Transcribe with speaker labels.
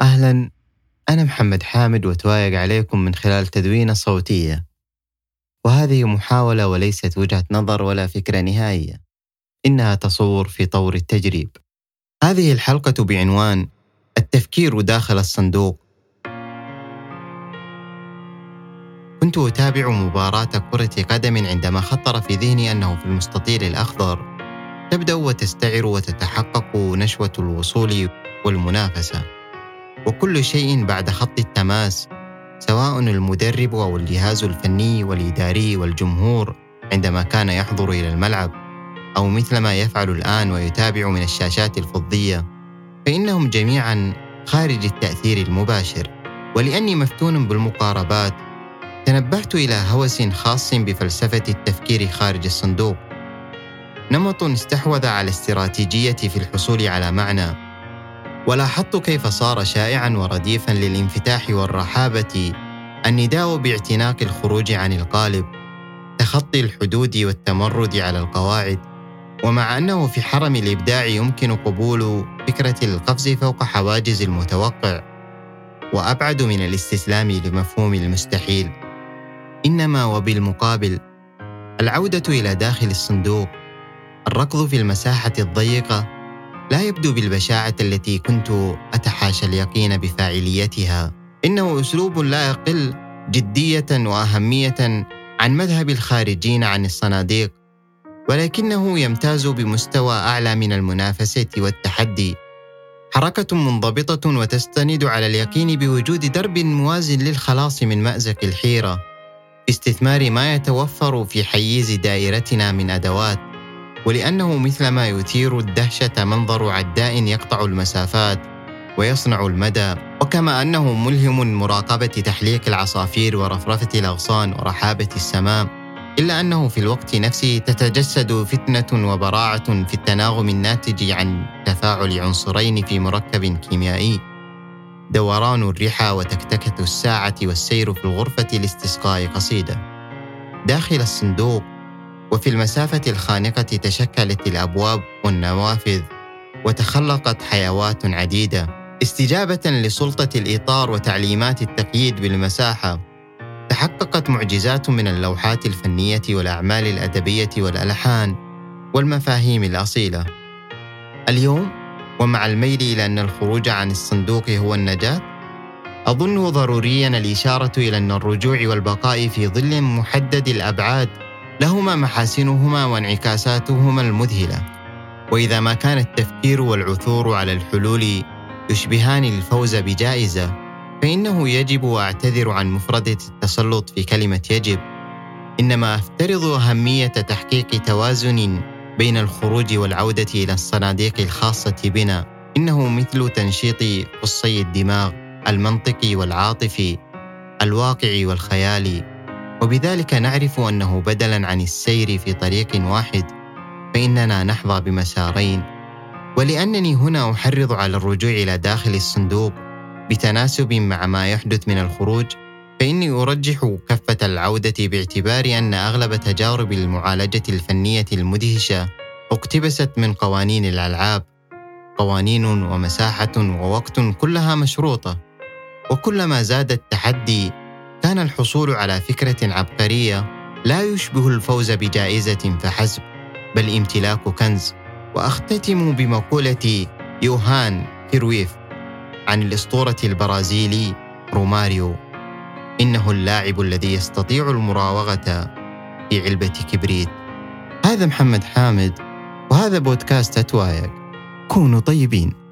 Speaker 1: أهلا. أنا محمد حامد وتوايق عليكم من خلال تدوينة صوتية. وهذه محاولة وليست وجهة نظر ولا فكرة نهائية. إنها تصور في طور التجريب. هذه الحلقة بعنوان التفكير داخل الصندوق. كنت أتابع مباراة كرة قدم عندما خطر في ذهني أنه في المستطيل الأخضر. تبدأ وتستعر وتتحقق نشوة الوصول والمنافسة. وكل شيء بعد خط التماس سواء المدرب أو الجهاز الفني والإداري والجمهور عندما كان يحضر إلى الملعب أو مثل ما يفعل الآن ويتابع من الشاشات الفضية فإنهم جميعا خارج التأثير المباشر. ولأني مفتون بالمقاربات تنبهت إلى هوس خاص بفلسفة التفكير خارج الصندوق. نمط استحوذ على الاستراتيجية في الحصول على معنى. ولاحظت كيف صار شائعا ورديفا للانفتاح والرحابة. النداء باعتناق الخروج عن القالب تخطي الحدود والتمرد على القواعد. ومع أنه في حرم الإبداع يمكن قبول فكرة القفز فوق حواجز المتوقع. وأبعد من الاستسلام لمفهوم المستحيل. إنما وبالمقابل العودة إلى داخل الصندوق الركض في المساحة الضيقة لا يبدو بالبشاعة التي كنت أتحاشى اليقين بفاعليتها. إنه أسلوب لا يقل جدية وأهمية عن مذهب الخارجين عن الصناديق ولكنه يمتاز بمستوى أعلى من المنافسة والتحدي. حركة منضبطة وتستند على اليقين بوجود درب موازن للخلاص من مأزق الحيرة باستثمار ما يتوفر في حيز دائرتنا من أدوات. ولأنه مثلما يثير الدهشة منظر عداء يقطع المسافات ويصنع المدى. وكما أنه ملهم مراقبة تحليق العصافير ورفرفة الأغصان ورحابة السماء إلا أنه في الوقت نفسه تتجسد فتنة وبراعة في التناغم الناتج عن تفاعل عنصرين في مركب كيميائي. دوران الرحى وتكتكة الساعة والسير في الغرفة لاستسقاء قصيدة. داخل الصندوق وفي المسافة الخانقة تشكلت الأبواب والنوافذ وتخلقت حيوات عديدة استجابة لسلطة الإطار وتعليمات التقييد بالمساحة. تحققت معجزات من اللوحات الفنية والأعمال الأدبية والألحان والمفاهيم الأصيلة. اليوم ومع الميل إلى أن الخروج عن الصندوق هو النجاة أظن ضروريا الإشارة إلى أن الرجوع والبقاء في ظل محدد الأبعاد لهما محاسنهما وانعكاساتهما المذهلة. وإذا ما كان التفكير والعثور على الحلول يشبهان الفوز بجائزة فإنه يجب وأعتذر عن مفرده التسلط في كلمة يجب. إنما أفترض أهمية تحقيق توازن بين الخروج والعودة إلى الصناديق الخاصة بنا. إنه مثل تنشيط قصي الدماغ المنطقي والعاطفي الواقعي والخيالي. وبذلك نعرف أنه بدلا عن السير في طريق واحد فإننا نحظى بمسارين. ولأنني هنا أحرض على الرجوع إلى داخل الصندوق بتناسب مع ما يحدث من الخروج فإني أرجح كفه العودة باعتبار أن أغلب تجارب المعالجة الفنية المدهشة اقتبست من قوانين الألعاب. قوانين ومساحة ووقت كلها مشروطة وكلما زاد التحدي كان الحصول على فكرة عبقرية لا يشبه الفوز بجائزة فحسب بل امتلاك كنز. وأختتم بمقولة يوهان كيرويف عن الأسطورة البرازيلي روماريو إنه اللاعب الذي يستطيع المراوغة في علبة كبريت. هذا محمد حامد وهذا بودكاست اتوايق كونوا طيبين.